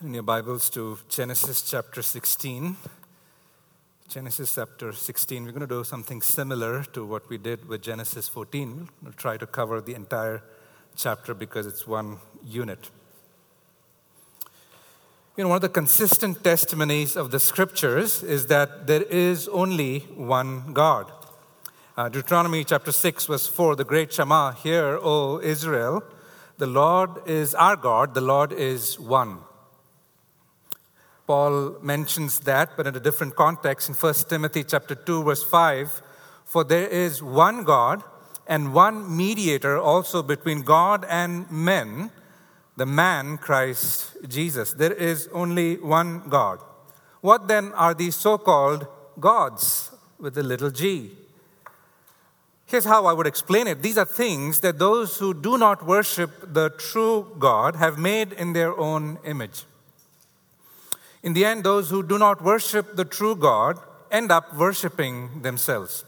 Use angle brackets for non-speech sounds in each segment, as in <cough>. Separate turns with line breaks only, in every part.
Turn your Bibles to Genesis chapter 16. Genesis chapter 16. We're going to do something similar to what we did with Genesis 14. We'll try to cover the entire chapter because it's one unit. You know, one of the consistent testimonies of the scriptures is that there is only one God. Uh, Deuteronomy chapter 6, verse 4, the great Shema, Hear, O Israel, the Lord is our God, the Lord is one. Paul mentions that, but in a different context in 1 Timothy chapter 2, verse 5. For there is one God and one mediator also between God and men, the man Christ Jesus. There is only one God. What then are these so called gods with a little g? Here's how I would explain it. These are things that those who do not worship the true God have made in their own image. In the end, those who do not worship the true God end up worshiping themselves.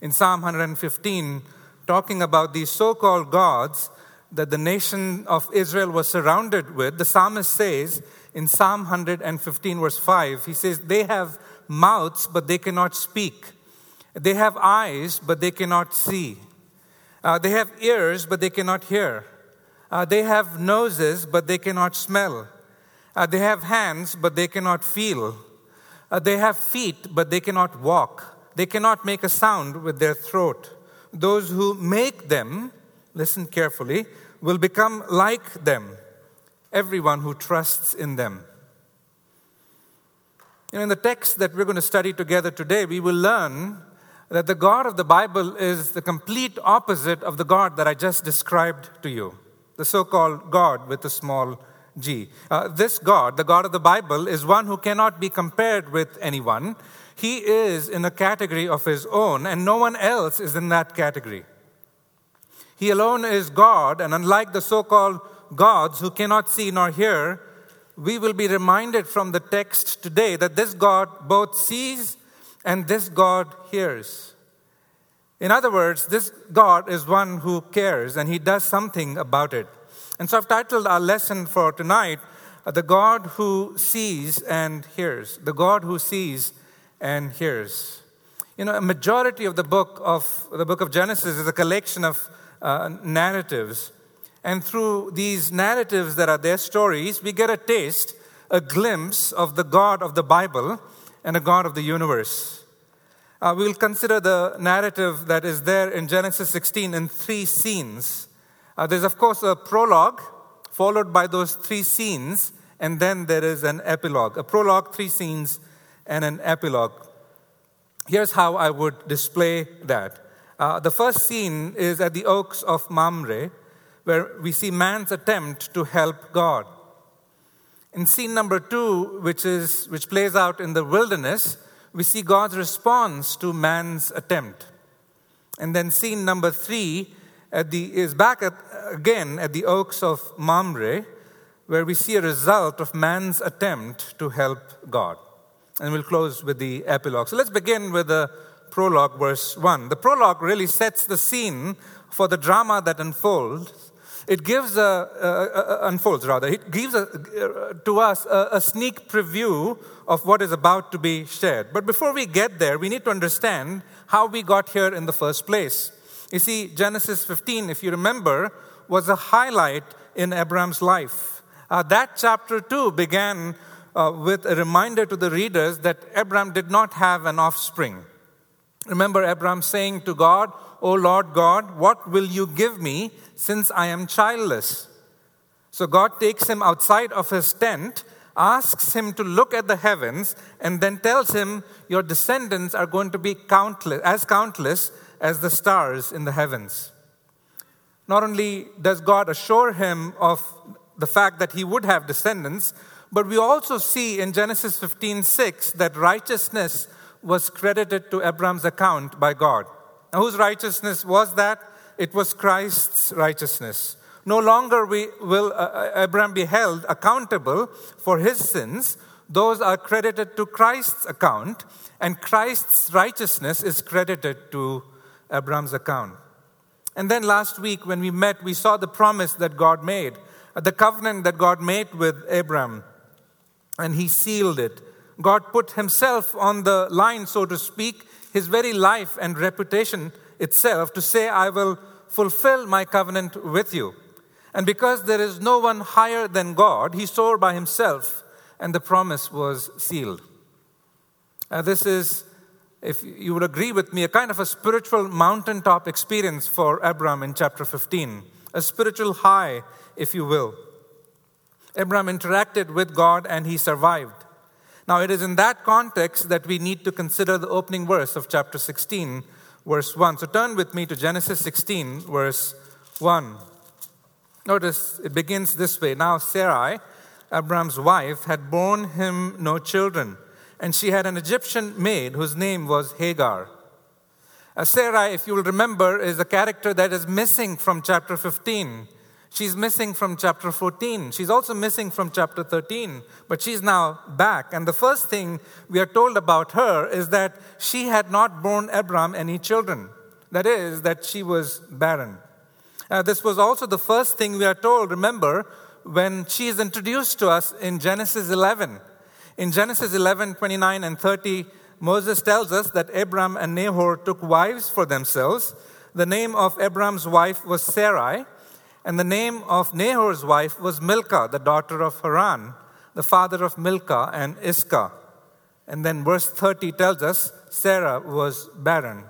In Psalm 115, talking about these so called gods that the nation of Israel was surrounded with, the psalmist says in Psalm 115, verse 5, he says, They have mouths, but they cannot speak. They have eyes, but they cannot see. Uh, they have ears, but they cannot hear. Uh, they have noses, but they cannot smell. Uh, they have hands, but they cannot feel. Uh, they have feet, but they cannot walk. They cannot make a sound with their throat. Those who make them, listen carefully, will become like them, everyone who trusts in them. Know, in the text that we're going to study together today, we will learn that the God of the Bible is the complete opposite of the God that I just described to you, the so called God with a small G. Uh, this God, the God of the Bible, is one who cannot be compared with anyone. He is in a category of his own, and no one else is in that category. He alone is God, and unlike the so called gods who cannot see nor hear, we will be reminded from the text today that this God both sees and this God hears. In other words, this God is one who cares and he does something about it. And so I've titled our lesson for tonight, uh, The God Who Sees and Hears. The God Who Sees and Hears. You know, a majority of the book of the book of Genesis is a collection of uh, narratives. And through these narratives that are their stories, we get a taste, a glimpse of the God of the Bible and a God of the universe. Uh, we'll consider the narrative that is there in Genesis 16 in three scenes. Uh, there's, of course, a prologue followed by those three scenes, and then there is an epilogue. A prologue, three scenes, and an epilogue. Here's how I would display that. Uh, the first scene is at the Oaks of Mamre, where we see man's attempt to help God. In scene number two, which, is, which plays out in the wilderness, we see God's response to man's attempt. And then scene number three at the, is back at, again at the Oaks of Mamre, where we see a result of man's attempt to help God. And we'll close with the epilogue. So let's begin with the prologue, verse 1. The prologue really sets the scene for the drama that unfolds. It gives a, a, a unfolds rather. It gives a, to us a sneak preview of what is about to be shared. But before we get there, we need to understand how we got here in the first place. You see, Genesis 15, if you remember, was a highlight in Abraham's life. Uh, that chapter too began uh, with a reminder to the readers that Abraham did not have an offspring. Remember Abraham saying to God, O Lord God, what will you give me since I am childless? So God takes him outside of his tent, asks him to look at the heavens, and then tells him, Your descendants are going to be countless, as countless as the stars in the heavens. Not only does God assure him of the fact that he would have descendants, but we also see in Genesis 15 6 that righteousness was credited to Abraham's account by God. Now, whose righteousness was that? It was Christ's righteousness. No longer will uh, uh, Abraham be held accountable for his sins. Those are credited to Christ's account, and Christ's righteousness is credited to Abraham's account. And then last week, when we met, we saw the promise that God made the covenant that God made with Abram, and he sealed it. God put himself on the line, so to speak, his very life and reputation itself to say, I will fulfill my covenant with you. And because there is no one higher than God, he swore by himself, and the promise was sealed. Uh, this is, if you would agree with me, a kind of a spiritual mountaintop experience for Abram in chapter 15, a spiritual high, if you will. Abram interacted with God and he survived. Now, it is in that context that we need to consider the opening verse of chapter 16, verse 1. So turn with me to Genesis 16, verse 1. Notice it begins this way Now, Sarai, Abram's wife, had borne him no children, and she had an Egyptian maid whose name was Hagar. Uh, Sarai, if you will remember, is a character that is missing from chapter 15. She's missing from chapter 14. She's also missing from chapter 13, but she's now back. And the first thing we are told about her is that she had not borne Abram any children. That is, that she was barren. Uh, this was also the first thing we are told, remember, when she is introduced to us in Genesis 11. In Genesis 11, 29 and 30, Moses tells us that Abram and Nahor took wives for themselves. The name of Abram's wife was Sarai and the name of Nahor's wife was Milcah, the daughter of Haran, the father of Milcah and Iscah. And then verse 30 tells us Sarah was barren.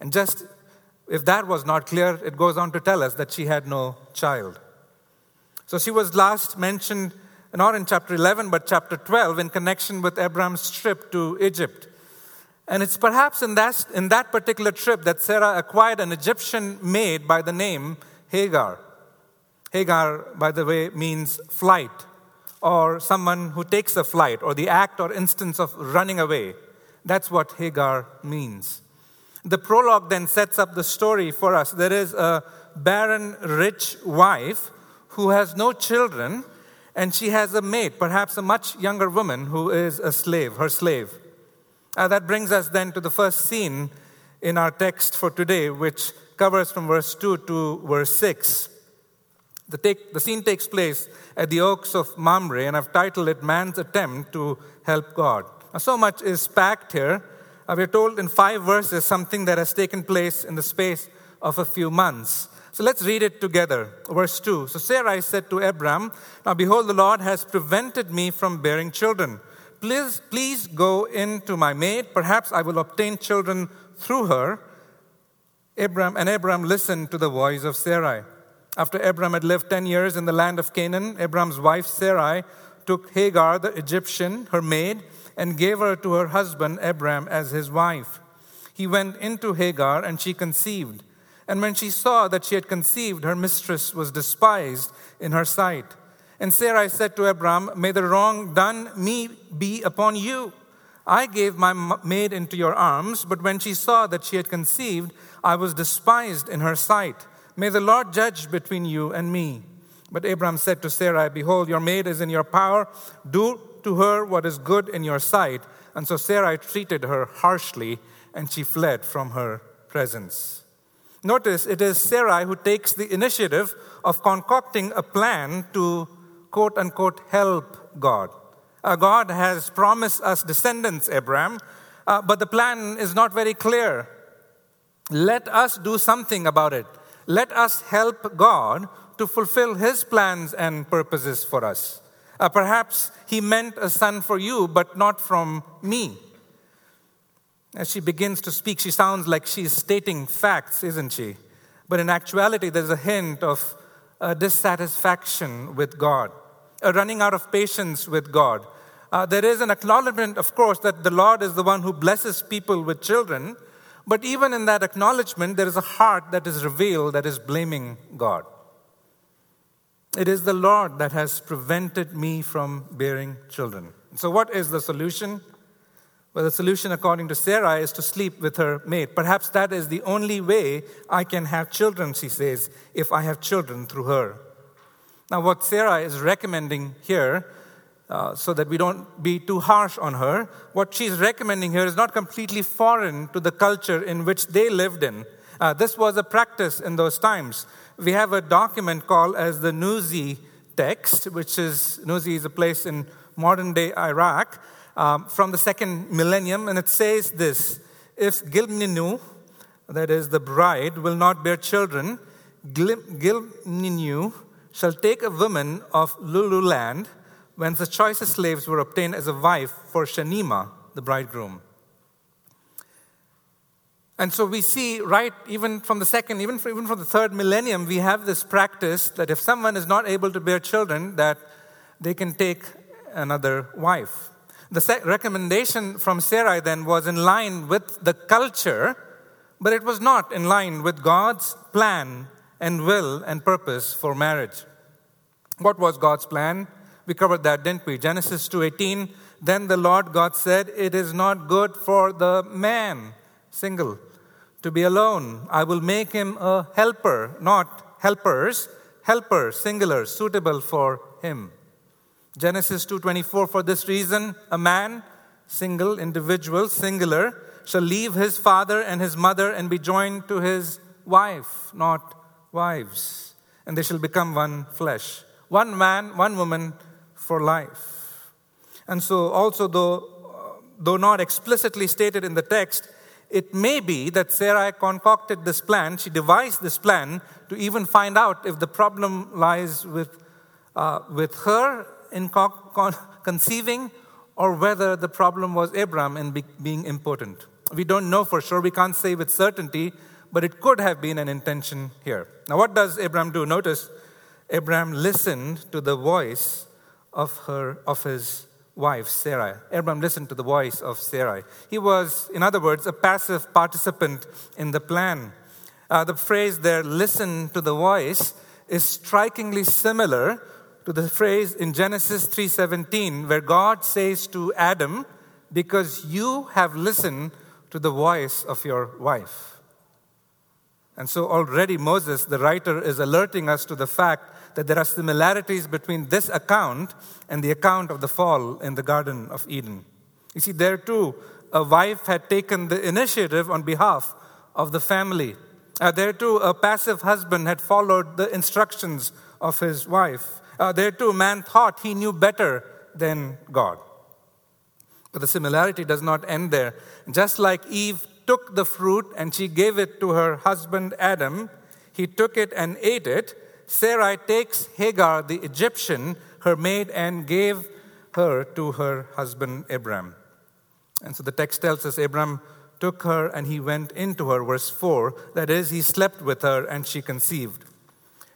And just if that was not clear, it goes on to tell us that she had no child. So she was last mentioned not in chapter 11, but chapter 12 in connection with Abraham's trip to Egypt. And it's perhaps in that, in that particular trip that Sarah acquired an Egyptian maid by the name Hagar. Hagar, by the way, means flight, or someone who takes a flight, or the act or instance of running away. That's what Hagar means. The prologue then sets up the story for us. There is a barren, rich wife who has no children, and she has a mate, perhaps a much younger woman, who is a slave, her slave. Uh, that brings us then to the first scene in our text for today, which covers from verse 2 to verse 6. The, take, the, scene takes place at the Oaks of Mamre, and I've titled it Man's Attempt to Help God. Now, so much is packed here. Uh, we're told in five verses something that has taken place in the space of a few months. So let's read it together. Verse 2. So Sarai said to Abram, Now behold, the Lord has prevented me from bearing children. Please, please go in to my maid. Perhaps I will obtain children through her. Abram and Abram listened to the voice of Sarai. After Abram had lived 10 years in the land of Canaan, Abram's wife Sarai took Hagar, the Egyptian, her maid, and gave her to her husband Abram as his wife. He went into Hagar, and she conceived. And when she saw that she had conceived, her mistress was despised in her sight. And Sarai said to Abram, May the wrong done me be upon you. I gave my maid into your arms, but when she saw that she had conceived, I was despised in her sight. May the Lord judge between you and me. But Abram said to Sarai, Behold, your maid is in your power. Do to her what is good in your sight. And so Sarai treated her harshly, and she fled from her presence. Notice it is Sarai who takes the initiative of concocting a plan to quote unquote help God. Uh, God has promised us descendants, Abraham, uh, but the plan is not very clear. Let us do something about it let us help God to fulfill His plans and purposes for us. Uh, perhaps He meant a son for you, but not from me. As she begins to speak, she sounds like she's stating facts, isn't she? But in actuality, there's a hint of a dissatisfaction with God, a running out of patience with God. Uh, there is an acknowledgement, of course, that the Lord is the one who blesses people with children, but even in that acknowledgement, there is a heart that is revealed that is blaming God. It is the Lord that has prevented me from bearing children. So, what is the solution? Well, the solution, according to Sarah, is to sleep with her mate. Perhaps that is the only way I can have children, she says, if I have children through her. Now, what Sarah is recommending here uh, so that we don't be too harsh on her. What she's recommending here is not completely foreign to the culture in which they lived in. Uh, this was a practice in those times. We have a document called as the Nuzi text, which is, Nuzi is a place in modern day Iraq, um, from the second millennium, and it says this If Gilninu, that is the bride, will not bear children, Gilninu shall take a woman of Lululand when the choicest slaves were obtained as a wife for Shanima, the bridegroom. And so we see, right, even from the second, even, even from the third millennium, we have this practice that if someone is not able to bear children, that they can take another wife. The recommendation from Sarai then was in line with the culture, but it was not in line with God's plan and will and purpose for marriage. What was God's plan? We covered that, didn't we? Genesis 2:18. Then the Lord God said, "It is not good for the man, single, to be alone. I will make him a helper, not helpers, helper, singular, suitable for him." Genesis 2:24 For this reason, a man, single, individual, singular, shall leave his father and his mother and be joined to his wife, not wives, and they shall become one flesh. One man, one woman for life. And so, also, though, though not explicitly stated in the text, it may be that Sarai concocted this plan, she devised this plan to even find out if the problem lies with, uh, with her in co- con- <laughs> conceiving or whether the problem was Abram in be- being impotent. We don't know for sure, we can't say with certainty, but it could have been an intention here. Now, what does Abram do? Notice, Abram listened to the voice of, her, of his wife, Sarai. Abram listened to the voice of Sarai. He was, in other words, a passive participant in the plan. Uh, the phrase there, listen to the voice, is strikingly similar to the phrase in Genesis 3:17 where God says to Adam, "Because you have listened to the voice of your wife." And so already Moses, the writer, is alerting us to the fact that there are similarities between this account and the account of the fall in the Garden of Eden. You see, there too, a wife had taken the initiative on behalf of the family. Uh, there too, a passive husband had followed the instructions of his wife. Uh, there too, man thought he knew better than God. But the similarity does not end there. Just like Eve took the fruit and she gave it to her husband Adam, he took it and ate it. Sarai takes Hagar, the Egyptian, her maid, and gave her to her husband Abram. And so the text tells us Abram took her and he went into her, verse 4. That is, he slept with her and she conceived.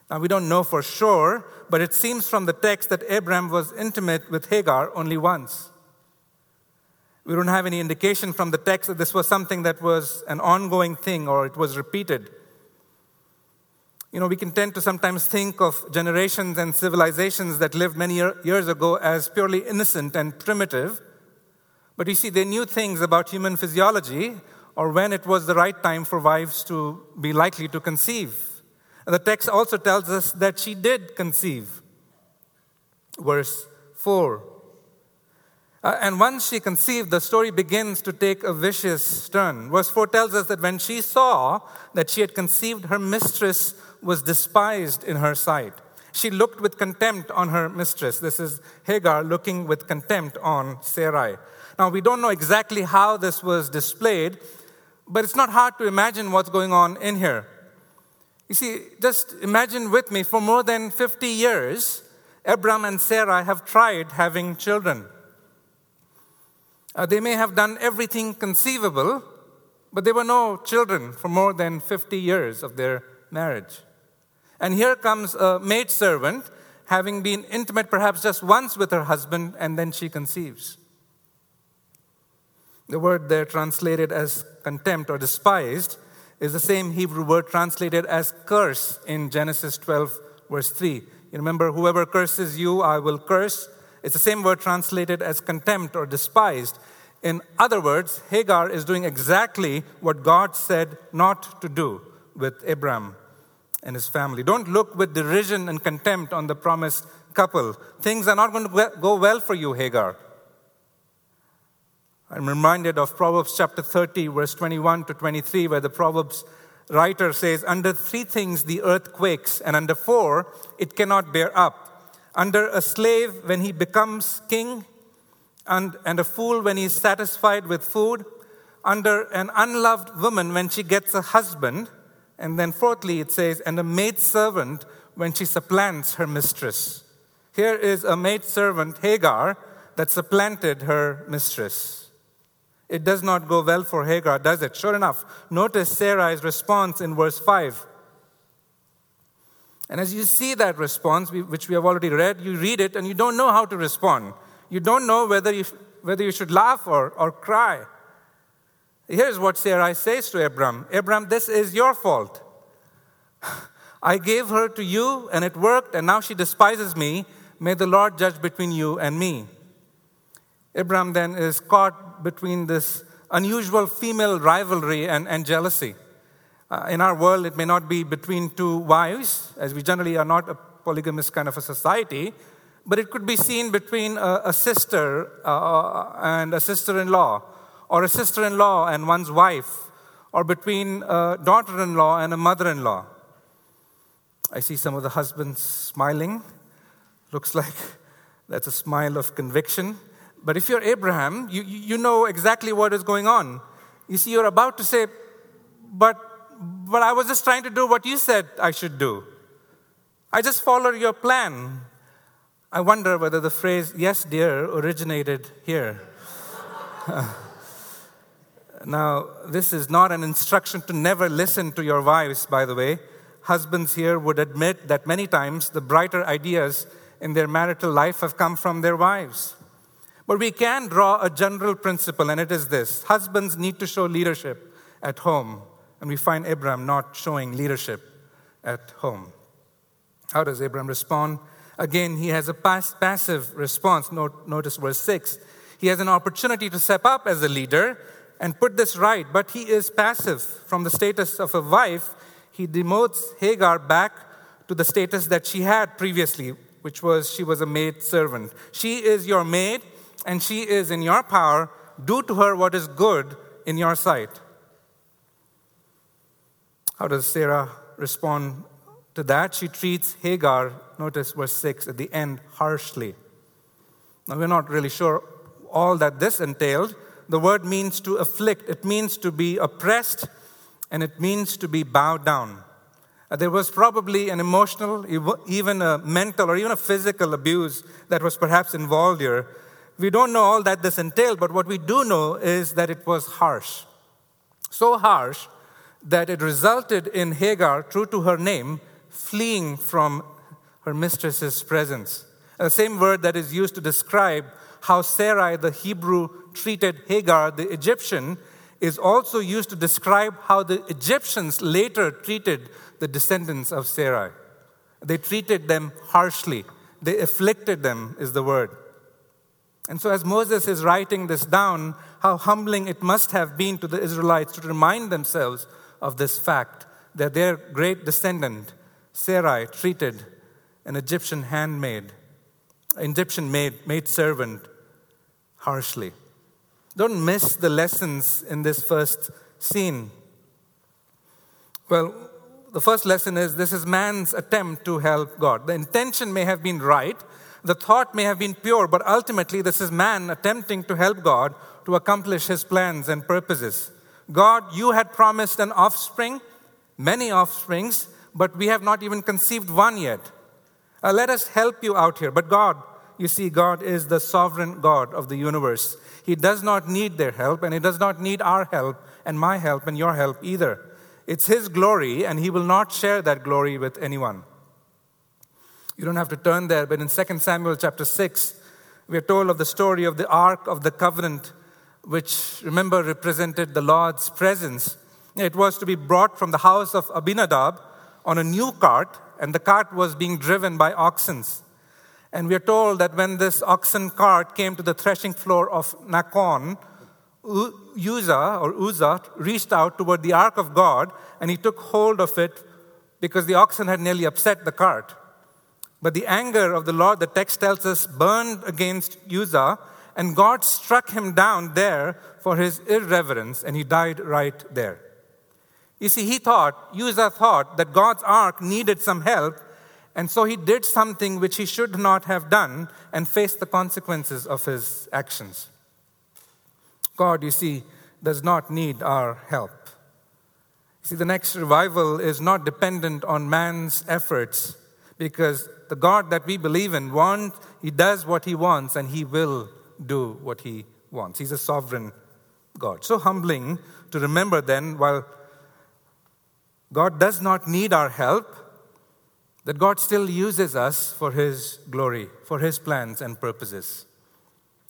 Now we don't know for sure, but it seems from the text that Abram was intimate with Hagar only once. We don't have any indication from the text that this was something that was an ongoing thing or it was repeated. You know, we can tend to sometimes think of generations and civilizations that lived many years ago as purely innocent and primitive. But you see, they knew things about human physiology or when it was the right time for wives to be likely to conceive. The text also tells us that she did conceive. Verse 4. Uh, and once she conceived, the story begins to take a vicious turn. Verse 4 tells us that when she saw that she had conceived, her mistress was despised in her sight. She looked with contempt on her mistress. This is Hagar looking with contempt on Sarai. Now, we don't know exactly how this was displayed, but it's not hard to imagine what's going on in here. You see, just imagine with me for more than 50 years, Abram and Sarah have tried having children. Uh, they may have done everything conceivable, but there were no children for more than 50 years of their marriage. And here comes a maidservant, having been intimate perhaps just once with her husband, and then she conceives. The word there translated as contempt or despised is the same Hebrew word translated as curse in Genesis 12, verse 3. You remember, whoever curses you, I will curse. It's the same word translated as contempt or despised. In other words, Hagar is doing exactly what God said not to do with Abram and his family. Don't look with derision and contempt on the promised couple. Things are not going to go well for you, Hagar. I'm reminded of Proverbs chapter 30, verse 21 to 23, where the Proverbs writer says, Under three things the earth quakes, and under four it cannot bear up under a slave when he becomes king, and, and a fool when he is satisfied with food, under an unloved woman when she gets a husband, and then fourthly it says, and a maid servant when she supplants her mistress. Here is a maid servant, Hagar, that supplanted her mistress. It does not go well for Hagar, does it? Sure enough, notice Sarai's response in verse 5. And as you see that response, which we have already read, you read it and you don't know how to respond. You don't know whether you, whether you should laugh or, or cry. Here's what Sarai says to Abram Abram, this is your fault. <laughs> I gave her to you and it worked, and now she despises me. May the Lord judge between you and me. Abram then is caught between this unusual female rivalry and, and jealousy. Uh, in our world, it may not be between two wives, as we generally are not a polygamous kind of a society, but it could be seen between a, a sister uh, and a sister in law, or a sister in law and one's wife, or between a daughter in law and a mother in law. I see some of the husbands smiling. Looks <laughs> like that's a smile of conviction. But if you're Abraham, you, you know exactly what is going on. You see, you're about to say, but but I was just trying to do what you said I should do. I just followed your plan. I wonder whether the phrase, yes, dear, originated here. <laughs> now, this is not an instruction to never listen to your wives, by the way. Husbands here would admit that many times the brighter ideas in their marital life have come from their wives. But we can draw a general principle, and it is this husbands need to show leadership at home and we find Abram not showing leadership at home. How does Abram respond? Again, he has a pass- passive response. Note, notice verse 6. He has an opportunity to step up as a leader and put this right, but he is passive. From the status of a wife, he demotes Hagar back to the status that she had previously, which was she was a maid servant. She is your maid, and she is in your power. Do to her what is good in your sight. How does Sarah respond to that? She treats Hagar, notice verse 6 at the end, harshly. Now, we're not really sure all that this entailed. The word means to afflict, it means to be oppressed, and it means to be bowed down. Uh, there was probably an emotional, even a mental, or even a physical abuse that was perhaps involved here. We don't know all that this entailed, but what we do know is that it was harsh. So harsh that it resulted in Hagar, true to her name, fleeing from her mistress's presence. The same word that is used to describe how Sarai, the Hebrew, treated Hagar, the Egyptian, is also used to describe how the Egyptians later treated the descendants of Sarai. They treated them harshly, they afflicted them, is the word. And so, as Moses is writing this down, how humbling it must have been to the Israelites to remind themselves of this fact that their great descendant, Sarai, treated an Egyptian handmaid, Egyptian maid, maid servant, harshly. Don't miss the lessons in this first scene. Well, the first lesson is this is man's attempt to help God. The intention may have been right, the thought may have been pure, but ultimately, this is man attempting to help God to accomplish his plans and purposes. God, you had promised an offspring, many offsprings, but we have not even conceived one yet. Uh, let us help you out here. But God, you see, God is the sovereign God of the universe. He does not need their help, and He does not need our help and my help and your help either. It's His glory, and He will not share that glory with anyone. You don't have to turn there, but in 2 Samuel chapter 6, we are told of the story of the Ark of the Covenant which remember represented the Lord's presence. It was to be brought from the house of Abinadab on a new cart, and the cart was being driven by oxen. And we are told that when this oxen cart came to the threshing floor of Nacon, Uzzah or Uzzah reached out toward the ark of God and he took hold of it because the oxen had nearly upset the cart. But the anger of the Lord, the text tells us, burned against Uzzah and God struck him down there for his irreverence, and he died right there. You see, he thought, Uzzah thought that God's ark needed some help, and so he did something which he should not have done and faced the consequences of his actions. God, you see, does not need our help. You see, the next revival is not dependent on man's efforts because the God that we believe in wants, he does what he wants and he will do what he wants. He's a sovereign God. So humbling to remember then, while God does not need our help, that God still uses us for his glory, for his plans and purposes.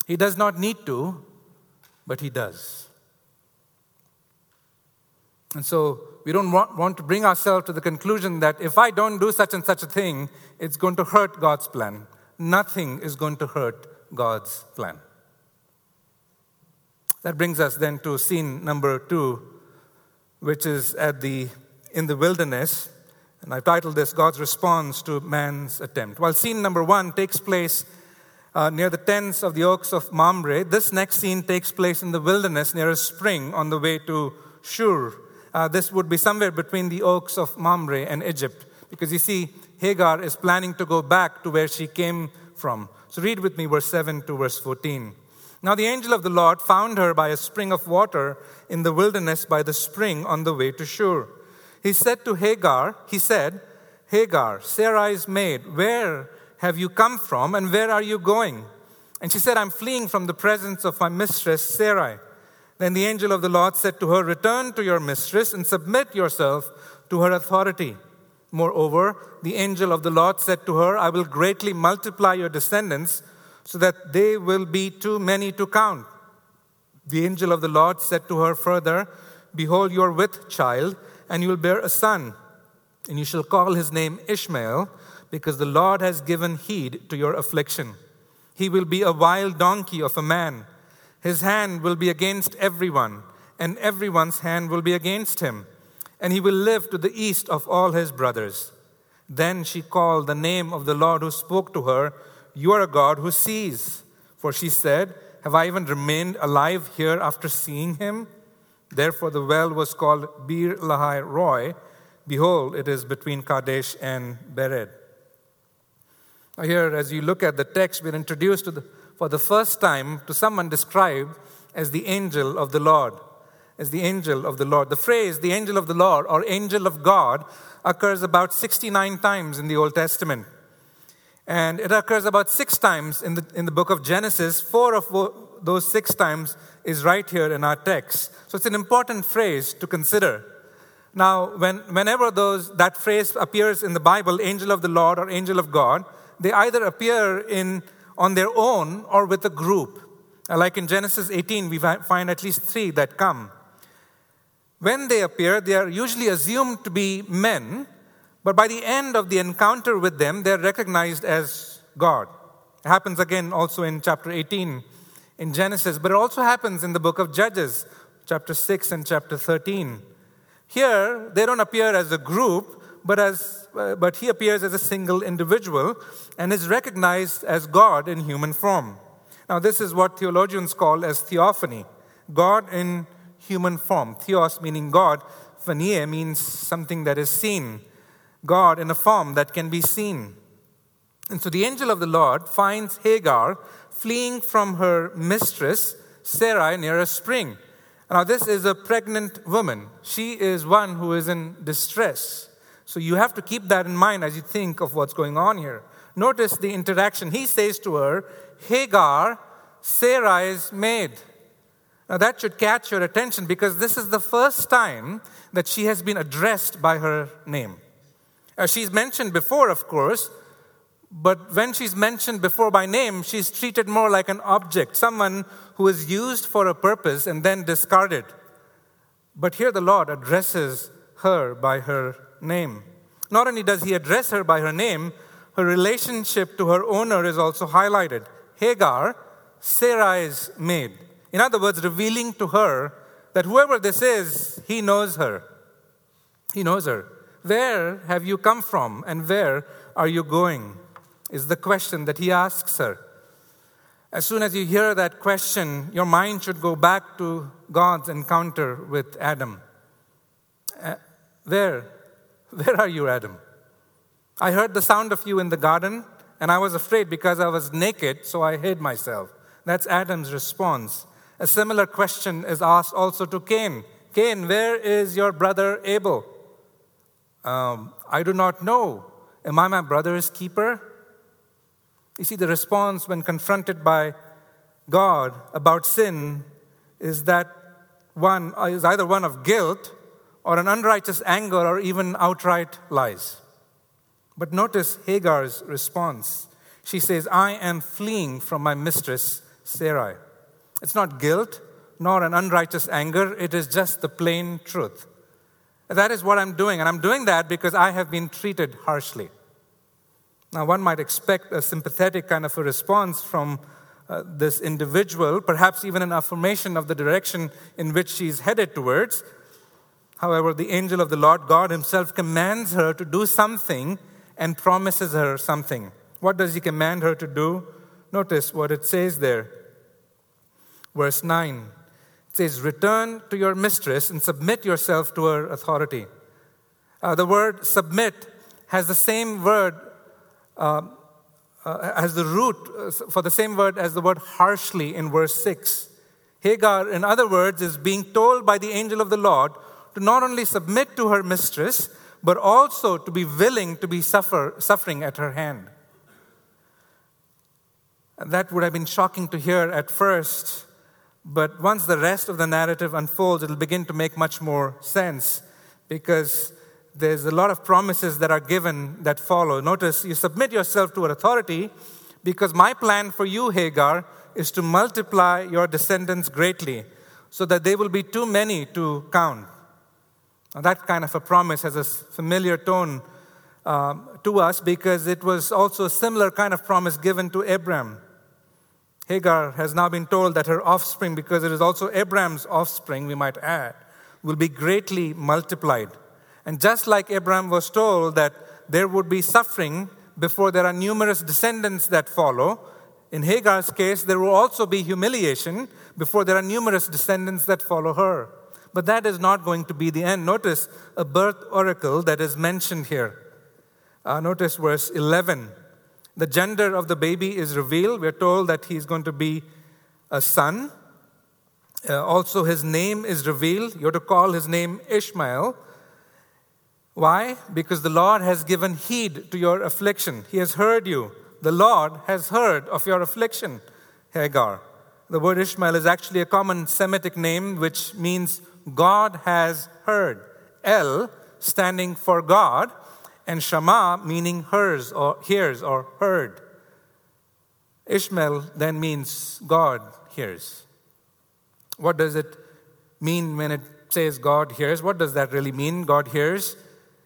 He does not need to, but he does. And so we don't want, want to bring ourselves to the conclusion that if I don't do such and such a thing, it's going to hurt God's plan. Nothing is going to hurt God's plan. That brings us then to scene number two, which is at the in the wilderness. And I've titled this God's Response to Man's Attempt. While scene number one takes place uh, near the tents of the oaks of Mamre, this next scene takes place in the wilderness near a spring on the way to Shur, uh, this would be somewhere between the oaks of Mamre and Egypt. Because you see, Hagar is planning to go back to where she came from. So read with me verse 7 to verse 14. Now the angel of the Lord found her by a spring of water in the wilderness by the spring on the way to Shur. He said to Hagar, He said, Hagar, Sarai's maid, where have you come from and where are you going? And she said, I'm fleeing from the presence of my mistress Sarai. Then the angel of the Lord said to her, Return to your mistress and submit yourself to her authority. Moreover, the angel of the Lord said to her, I will greatly multiply your descendants so that they will be too many to count. The angel of the Lord said to her further, Behold, you are with child, and you will bear a son, and you shall call his name Ishmael, because the Lord has given heed to your affliction. He will be a wild donkey of a man his hand will be against everyone, and everyone's hand will be against him, and he will live to the east of all his brothers. Then she called the name of the Lord who spoke to her, You are a God who sees. For she said, Have I even remained alive here after seeing him? Therefore the well was called Beer Lahai Roi. Behold, it is between Kadesh and Bered. Here, as you look at the text, we're introduced to the for the first time to someone described as the angel of the Lord. As the angel of the Lord. The phrase, the angel of the Lord or angel of God, occurs about 69 times in the Old Testament. And it occurs about six times in the, in the book of Genesis. Four of those six times is right here in our text. So it's an important phrase to consider. Now, when, whenever those, that phrase appears in the Bible, angel of the Lord or angel of God, they either appear in on their own or with a group. Uh, like in Genesis 18, we find at least three that come. When they appear, they are usually assumed to be men, but by the end of the encounter with them, they're recognized as God. It happens again also in chapter 18 in Genesis, but it also happens in the book of Judges, chapter 6 and chapter 13. Here, they don't appear as a group, but, as, uh, but he appears as a single individual and is recognized as God in human form. Now, this is what theologians call as theophany God in human form. Theos meaning God, phania means something that is seen. God in a form that can be seen. And so the angel of the Lord finds Hagar fleeing from her mistress, Sarai, near a spring. Now, this is a pregnant woman. She is one who is in distress. So you have to keep that in mind as you think of what's going on here. Notice the interaction. He says to her, Hagar, Sarai's maid. Now that should catch your attention because this is the first time that she has been addressed by her name. Uh, she's mentioned before, of course, but when she's mentioned before by name, she's treated more like an object, someone who is used for a purpose and then discarded. But here the Lord addresses her by her name. Not only does he address her by her name, her relationship to her owner is also highlighted. Hagar, Sarai's maid. In other words, revealing to her that whoever this is, he knows her. He knows her. Where have you come from and where are you going? Is the question that he asks her. As soon as you hear that question, your mind should go back to God's encounter with Adam. Uh, where where are you, Adam? I heard the sound of you in the garden, and I was afraid because I was naked, so I hid myself. That's Adam's response. A similar question is asked also to Cain Cain, where is your brother Abel? Um, I do not know. Am I my brother's keeper? You see, the response when confronted by God about sin is that one is either one of guilt or an unrighteous anger or even outright lies. But notice Hagar's response. She says, I am fleeing from my mistress, Sarai. It's not guilt nor an unrighteous anger, it is just the plain truth. That is what I'm doing, and I'm doing that because I have been treated harshly. Now, one might expect a sympathetic kind of a response from uh, this individual, perhaps even an affirmation of the direction in which she's headed towards. However, the angel of the Lord God himself commands her to do something and promises her something. What does he command her to do? Notice what it says there. Verse 9 it says, Return to your mistress and submit yourself to her authority. Uh, the word submit has the same word, uh, uh, has the root uh, for the same word as the word harshly in verse 6. Hagar, in other words, is being told by the angel of the Lord to not only submit to her mistress, but also to be willing to be suffer, suffering at her hand. That would have been shocking to hear at first, but once the rest of the narrative unfolds, it'll begin to make much more sense because there's a lot of promises that are given that follow. Notice you submit yourself to an authority because my plan for you, Hagar, is to multiply your descendants greatly so that they will be too many to count. Now, that kind of a promise has a familiar tone um, to us because it was also a similar kind of promise given to Abram. Hagar has now been told that her offspring, because it is also Abram's offspring, we might add, will be greatly multiplied. And just like Abram was told that there would be suffering before there are numerous descendants that follow, in Hagar's case, there will also be humiliation before there are numerous descendants that follow her. But that is not going to be the end. Notice a birth oracle that is mentioned here. Uh, notice verse 11. The gender of the baby is revealed. We're told that he's going to be a son. Uh, also, his name is revealed. You're to call his name Ishmael. Why? Because the Lord has given heed to your affliction. He has heard you. The Lord has heard of your affliction, Hagar. The word Ishmael is actually a common Semitic name which means God has heard. El standing for God, and Shama meaning hers or hears or heard. Ishmael then means God hears. What does it mean when it says God hears? What does that really mean? God hears.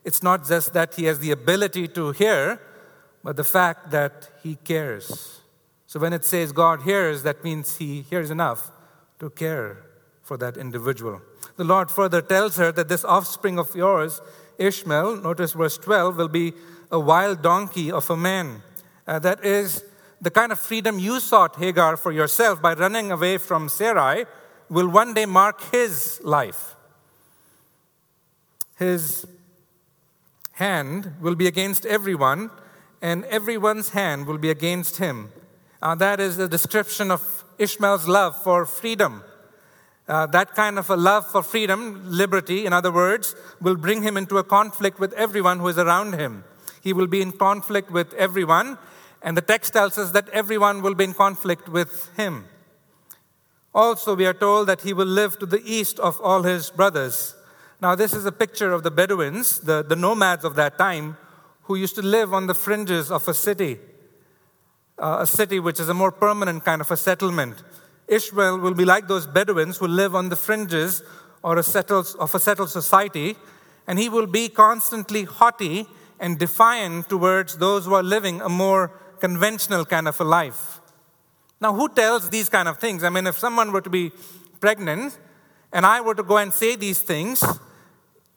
It's not just that he has the ability to hear, but the fact that he cares. So when it says God hears, that means he hears enough to care for that individual. The Lord further tells her that this offspring of yours, Ishmael, notice verse 12, will be a wild donkey of a man. Uh, that is the kind of freedom you sought, Hagar, for yourself by running away from Sarai, will one day mark his life. His hand will be against everyone, and everyone's hand will be against him. Uh, that is the description of Ishmael's love for freedom. Uh, that kind of a love for freedom, liberty, in other words, will bring him into a conflict with everyone who is around him. He will be in conflict with everyone, and the text tells us that everyone will be in conflict with him. Also, we are told that he will live to the east of all his brothers. Now, this is a picture of the Bedouins, the, the nomads of that time, who used to live on the fringes of a city, uh, a city which is a more permanent kind of a settlement. Ishmael will be like those Bedouins who live on the fringes or a settled, of a settled society, and he will be constantly haughty and defiant towards those who are living a more conventional kind of a life. Now, who tells these kind of things? I mean, if someone were to be pregnant and I were to go and say these things,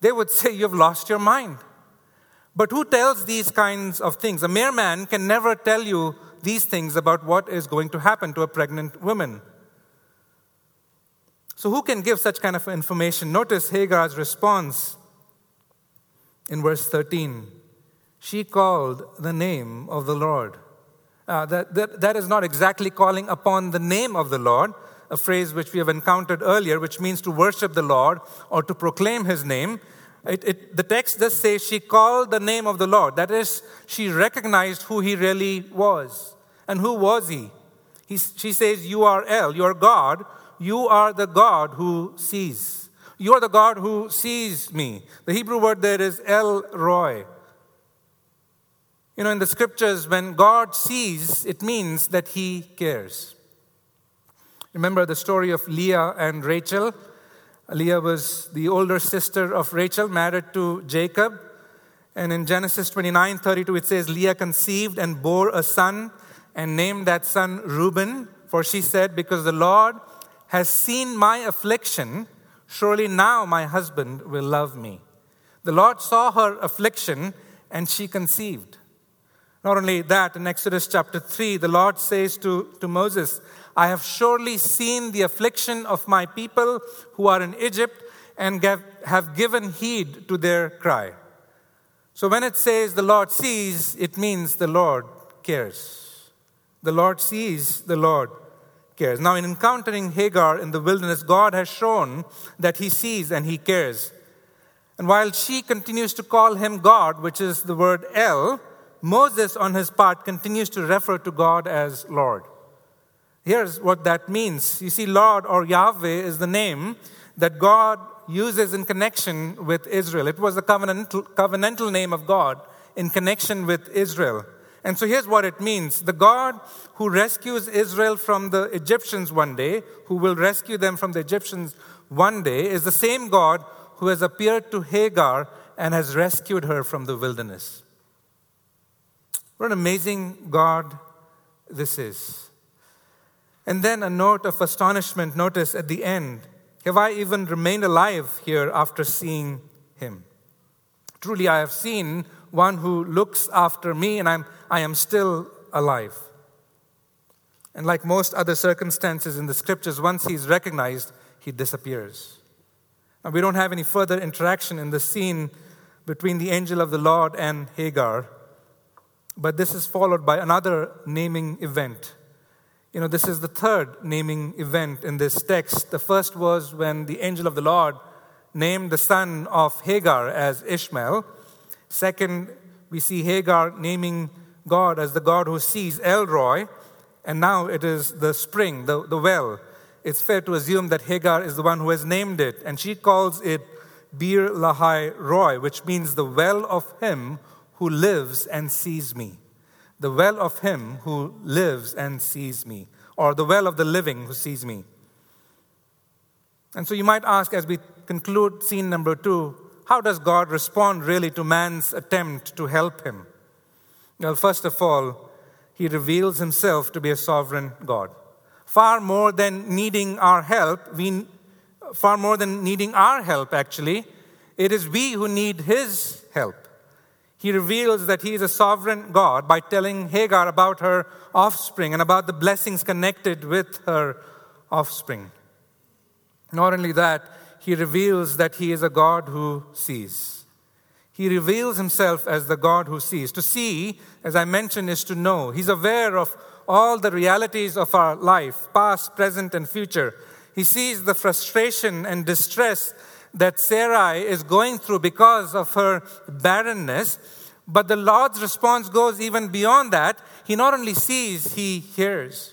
they would say, You've lost your mind. But who tells these kinds of things? A mere man can never tell you these things about what is going to happen to a pregnant woman. So, who can give such kind of information? Notice Hagar's response in verse 13. she called the name of the Lord. Uh, that, that, that is not exactly calling upon the name of the Lord, a phrase which we have encountered earlier, which means to worship the Lord or to proclaim his name. It, it, the text does say she called the name of the Lord. That is, she recognized who he really was. And who was he? he she says, You are El, you are God. You are the God who sees. You are the God who sees me. The Hebrew word there is El Roi. You know, in the scriptures, when God sees, it means that He cares. Remember the story of Leah and Rachel? Leah was the older sister of Rachel, married to Jacob. And in Genesis 29 32, it says, Leah conceived and bore a son and named that son Reuben, for she said, Because the Lord has seen my affliction, surely now my husband will love me. The Lord saw her affliction and she conceived. Not only that, in Exodus chapter 3, the Lord says to, to Moses, I have surely seen the affliction of my people who are in Egypt and have given heed to their cry. So when it says the Lord sees, it means the Lord cares. The Lord sees, the Lord cares. Now, in encountering Hagar in the wilderness, God has shown that He sees and He cares. And while she continues to call Him God, which is the word El, Moses, on his part, continues to refer to God as Lord. Here's what that means. You see, Lord or Yahweh is the name that God uses in connection with Israel. It was the covenantal, covenantal name of God in connection with Israel. And so here's what it means the God who rescues Israel from the Egyptians one day, who will rescue them from the Egyptians one day, is the same God who has appeared to Hagar and has rescued her from the wilderness. What an amazing God this is. And then a note of astonishment. Notice at the end Have I even remained alive here after seeing him? Truly, I have seen one who looks after me, and I'm, I am still alive. And like most other circumstances in the scriptures, once he's recognized, he disappears. Now, we don't have any further interaction in the scene between the angel of the Lord and Hagar. But this is followed by another naming event. You know, this is the third naming event in this text. The first was when the angel of the Lord named the son of Hagar as Ishmael. Second, we see Hagar naming God as the God who sees El Roi. And now it is the spring, the, the well. It's fair to assume that Hagar is the one who has named it. And she calls it Beer Lahai Roi, which means the well of him who lives and sees me. The well of him who lives and sees me, or the well of the living who sees me. And so you might ask, as we conclude scene number two, how does God respond really to man's attempt to help him? Well, first of all, he reveals himself to be a sovereign God. Far more than needing our help, we, far more than needing our help, actually, it is we who need his help he reveals that he is a sovereign God by telling Hagar about her offspring and about the blessings connected with her offspring. Not only that, he reveals that he is a God who sees. He reveals himself as the God who sees. To see, as I mentioned, is to know. He's aware of all the realities of our life, past, present, and future. He sees the frustration and distress that Sarai is going through because of her barrenness. But the Lord's response goes even beyond that. He not only sees, he hears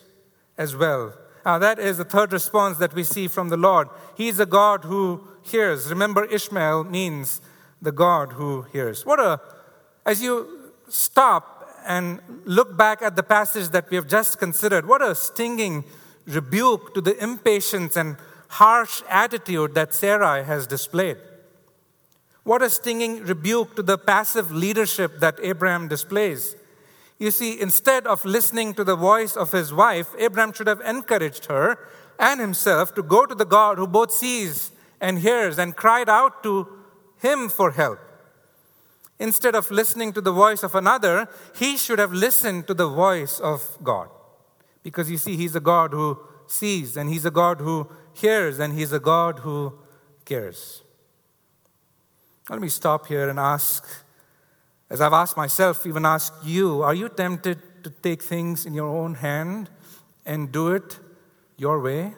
as well. Now, that is the third response that we see from the Lord. He is a God who hears. Remember, Ishmael means the God who hears. What a, as you stop and look back at the passage that we have just considered, what a stinging rebuke to the impatience and harsh attitude that Sarai has displayed. What a stinging rebuke to the passive leadership that Abraham displays. You see, instead of listening to the voice of his wife, Abraham should have encouraged her and himself to go to the God who both sees and hears and cried out to him for help. Instead of listening to the voice of another, he should have listened to the voice of God. Because you see, he's a God who sees and he's a God who hears and He's a God who cares. Let me stop here and ask As I've asked myself, even asked you, are you tempted to take things in your own hand and do it your way?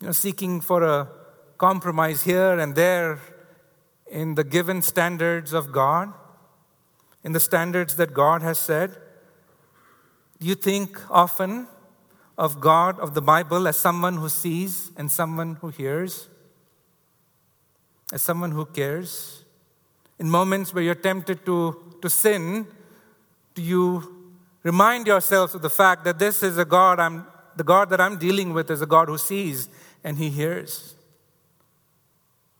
You know, seeking for a compromise here and there in the given standards of God, in the standards that God has said? You think often of God, of the Bible, as someone who sees and someone who hears? As someone who cares? In moments where you're tempted to, to sin, do you remind yourselves of the fact that this is a God I'm the God that I'm dealing with is a God who sees and he hears?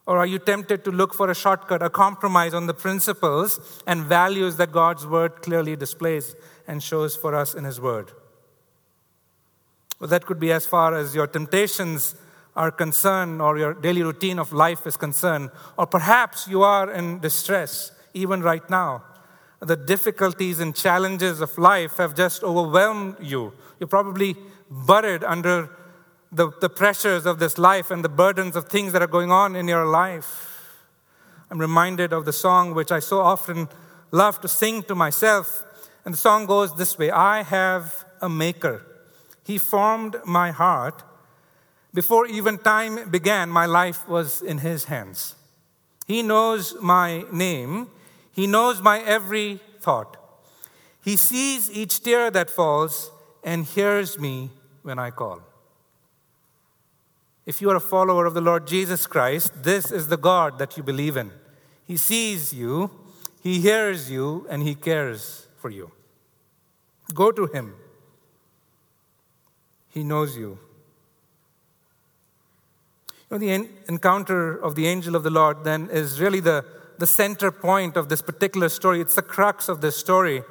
Or are you tempted to look for a shortcut, a compromise on the principles and values that God's word clearly displays and shows for us in his word? Well, that could be as far as your temptations are concerned or your daily routine of life is concerned. Or perhaps you are in distress, even right now. The difficulties and challenges of life have just overwhelmed you. You're probably buried under the, the pressures of this life and the burdens of things that are going on in your life. I'm reminded of the song which I so often love to sing to myself. And the song goes this way I have a maker. He formed my heart. Before even time began, my life was in His hands. He knows my name, He knows my every thought. He sees each tear that falls and hears me when I call. If you are a follower of the Lord Jesus Christ, this is the God that you believe in. He sees you, He hears you, and He cares for you. Go to Him. He knows you. Know, the encounter of the angel of the Lord then is really the, the center point of this particular story. It's the crux of this story.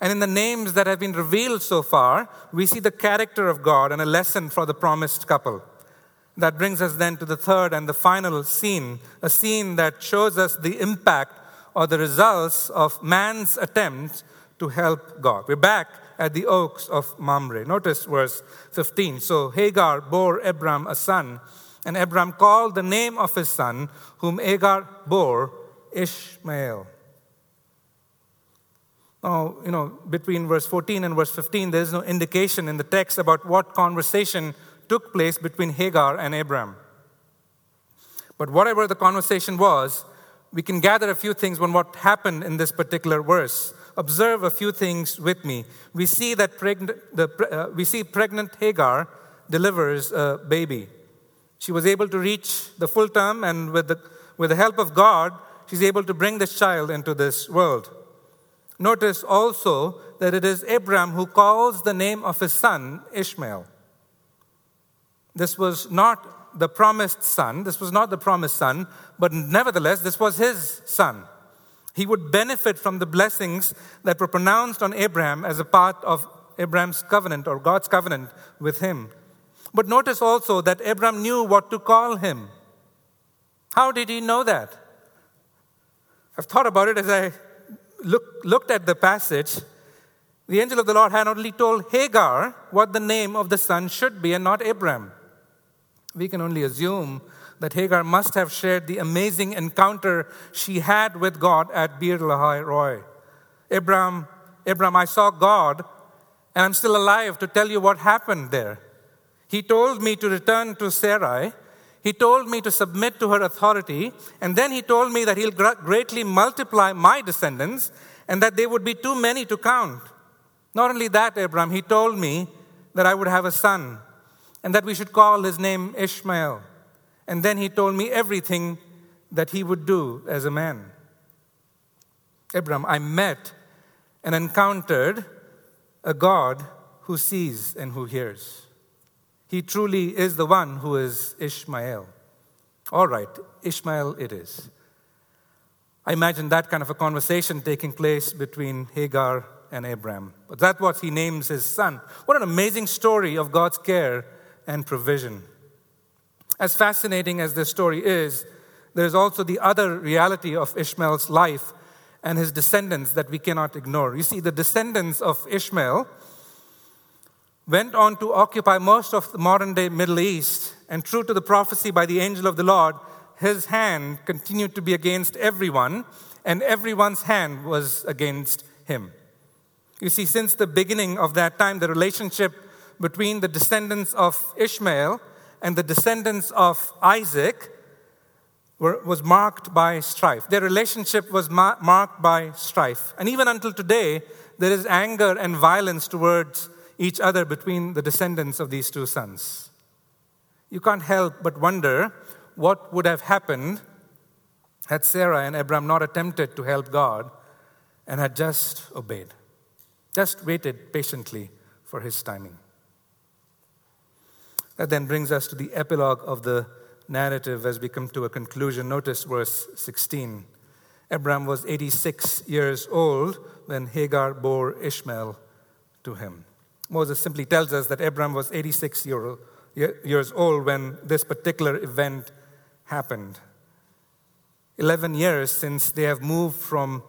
And in the names that have been revealed so far, we see the character of God and a lesson for the promised couple. That brings us then to the third and the final scene, a scene that shows us the impact or the results of man's attempt to help God. We're back at the oaks of Mamre. Notice verse 15. So Hagar bore Abram a son, and Abram called the name of his son, whom Hagar bore, Ishmael. Now, you know, between verse 14 and verse 15, there is no indication in the text about what conversation took place between Hagar and Abram. But whatever the conversation was, we can gather a few things on what happened in this particular verse. Observe a few things with me. We see that pregnant, the, uh, we see pregnant Hagar delivers a baby. She was able to reach the full term, and with the, with the help of God, she's able to bring this child into this world. Notice also that it is Abram who calls the name of his son Ishmael. This was not the promised son, this was not the promised son, but nevertheless, this was his son. He would benefit from the blessings that were pronounced on Abraham as a part of Abraham's covenant or God's covenant with him. But notice also that Abraham knew what to call him. How did he know that? I've thought about it as I look, looked at the passage, the angel of the Lord had only told Hagar what the name of the son should be and not Abram. We can only assume that Hagar must have shared the amazing encounter she had with God at Beer Lahai. Abram, Abram, I saw God, and I'm still alive to tell you what happened there. He told me to return to Sarai he told me to submit to her authority, and then he told me that he'll greatly multiply my descendants and that they would be too many to count. Not only that, Abram, he told me that I would have a son and that we should call his name Ishmael. And then he told me everything that he would do as a man. Abram, I met and encountered a God who sees and who hears. He truly is the one who is Ishmael. All right, Ishmael it is. I imagine that kind of a conversation taking place between Hagar and Abram. But that's what he names his son. What an amazing story of God's care and provision. As fascinating as this story is, there is also the other reality of Ishmael's life and his descendants that we cannot ignore. You see, the descendants of Ishmael went on to occupy most of the modern day Middle East, and true to the prophecy by the angel of the Lord, his hand continued to be against everyone, and everyone's hand was against him. You see, since the beginning of that time, the relationship between the descendants of Ishmael and the descendants of Isaac were, was marked by strife. Their relationship was ma- marked by strife. And even until today, there is anger and violence towards each other between the descendants of these two sons. You can't help but wonder what would have happened had Sarah and Abram not attempted to help God and had just obeyed, just waited patiently for his timing. That then brings us to the epilogue of the narrative as we come to a conclusion. Notice verse 16. Abram was 86 years old when Hagar bore Ishmael to him. Moses simply tells us that Abram was 86 year, years old when this particular event happened. 11 years since they have moved from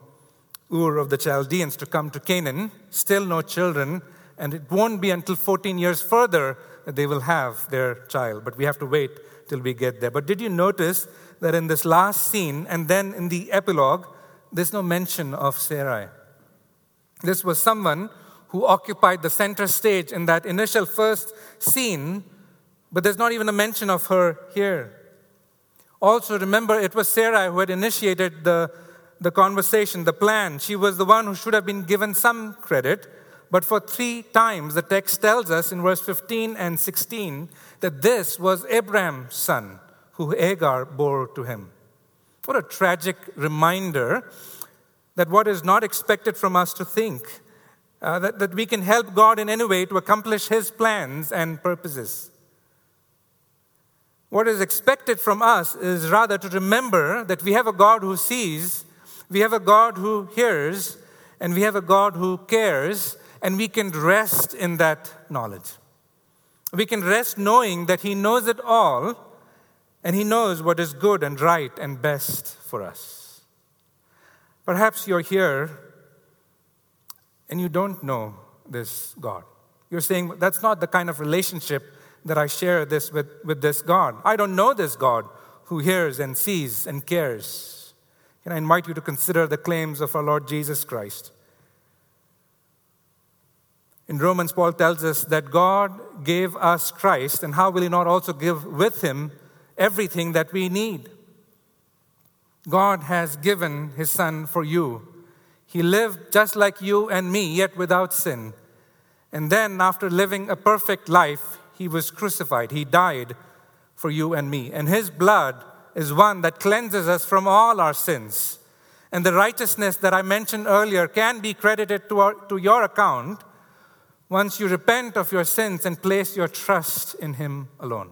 Ur of the Chaldeans to come to Canaan, still no children, and it won't be until 14 years further that they will have their child. But we have to wait till we get there. But did you notice that in this last scene and then in the epilogue, there's no mention of Sarai? This was someone who occupied the center stage in that initial first scene, but there's not even a mention of her here. Also, remember, it was Sarah who had initiated the, the conversation, the plan. She was the one who should have been given some credit. But for three times, the text tells us in verse 15 and 16 that this was Abraham's son who Agar bore to him. What a tragic reminder that what is not expected from us to think, uh, that, that we can help God in any way to accomplish his plans and purposes. What is expected from us is rather to remember that we have a God who sees, we have a God who hears, and we have a God who cares, and we can rest in that knowledge. We can rest knowing that He knows it all, and He knows what is good and right and best for us. Perhaps you're here and you don't know this God. You're saying, that's not the kind of relationship that I share this with, with this God. I don't know this God who hears and sees and cares. Can I invite you to consider the claims of our Lord Jesus Christ? In Romans, Paul tells us that God gave us Christ, and how will He not also give with Him everything that we need? God has given His Son for you. He lived just like you and me, yet without sin. And then, after living a perfect life, he was crucified. He died for you and me. And his blood is one that cleanses us from all our sins. And the righteousness that I mentioned earlier can be credited to, our, to your account once you repent of your sins and place your trust in him alone.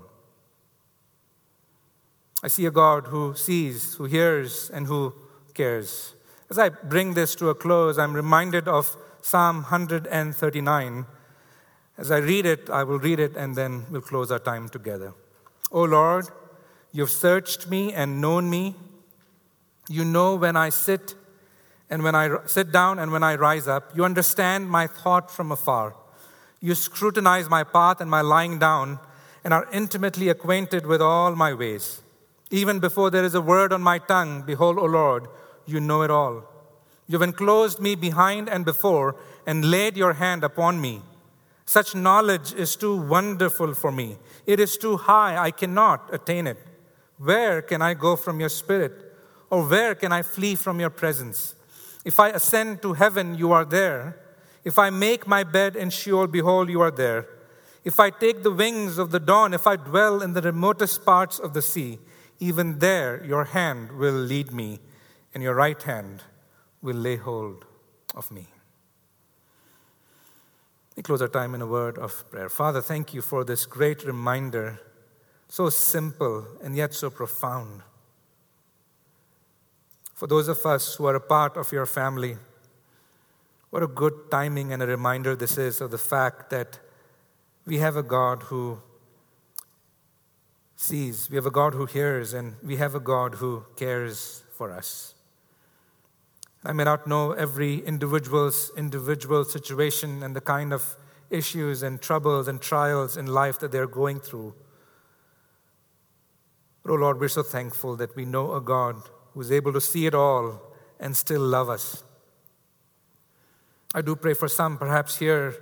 I see a God who sees, who hears, and who cares. As I bring this to a close, I'm reminded of Psalm 139 as I read it, I will read it and then we'll close our time together. O Lord, you've searched me and known me. You know when I sit and when I sit down and when I rise up. You understand my thought from afar. You scrutinize my path and my lying down and are intimately acquainted with all my ways. Even before there is a word on my tongue, behold, O Lord, you know it all. You've enclosed me behind and before and laid your hand upon me. Such knowledge is too wonderful for me. It is too high. I cannot attain it. Where can I go from your spirit? Or where can I flee from your presence? If I ascend to heaven, you are there. If I make my bed in Sheol, behold, you are there. If I take the wings of the dawn, if I dwell in the remotest parts of the sea, even there your hand will lead me, and your right hand will lay hold of me. We close our time in a word of prayer. Father, thank you for this great reminder, so simple and yet so profound. For those of us who are a part of your family, what a good timing and a reminder this is of the fact that we have a God who sees, we have a God who hears, and we have a God who cares for us. I may not know every individual's individual situation and the kind of issues and troubles and trials in life that they're going through. But, oh Lord, we're so thankful that we know a God who's able to see it all and still love us. I do pray for some, perhaps here,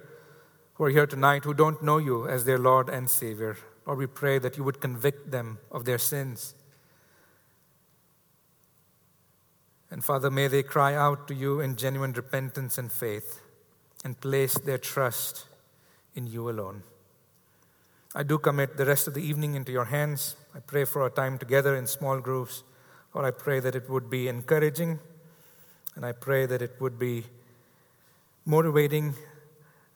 who are here tonight, who don't know you as their Lord and Savior. Lord, we pray that you would convict them of their sins. And Father, may they cry out to you in genuine repentance and faith and place their trust in you alone. I do commit the rest of the evening into your hands. I pray for our time together in small groups. Or I pray that it would be encouraging, and I pray that it would be motivating,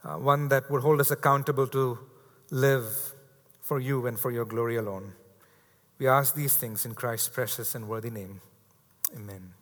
uh, one that would hold us accountable to live for you and for your glory alone. We ask these things in Christ's precious and worthy name. Amen.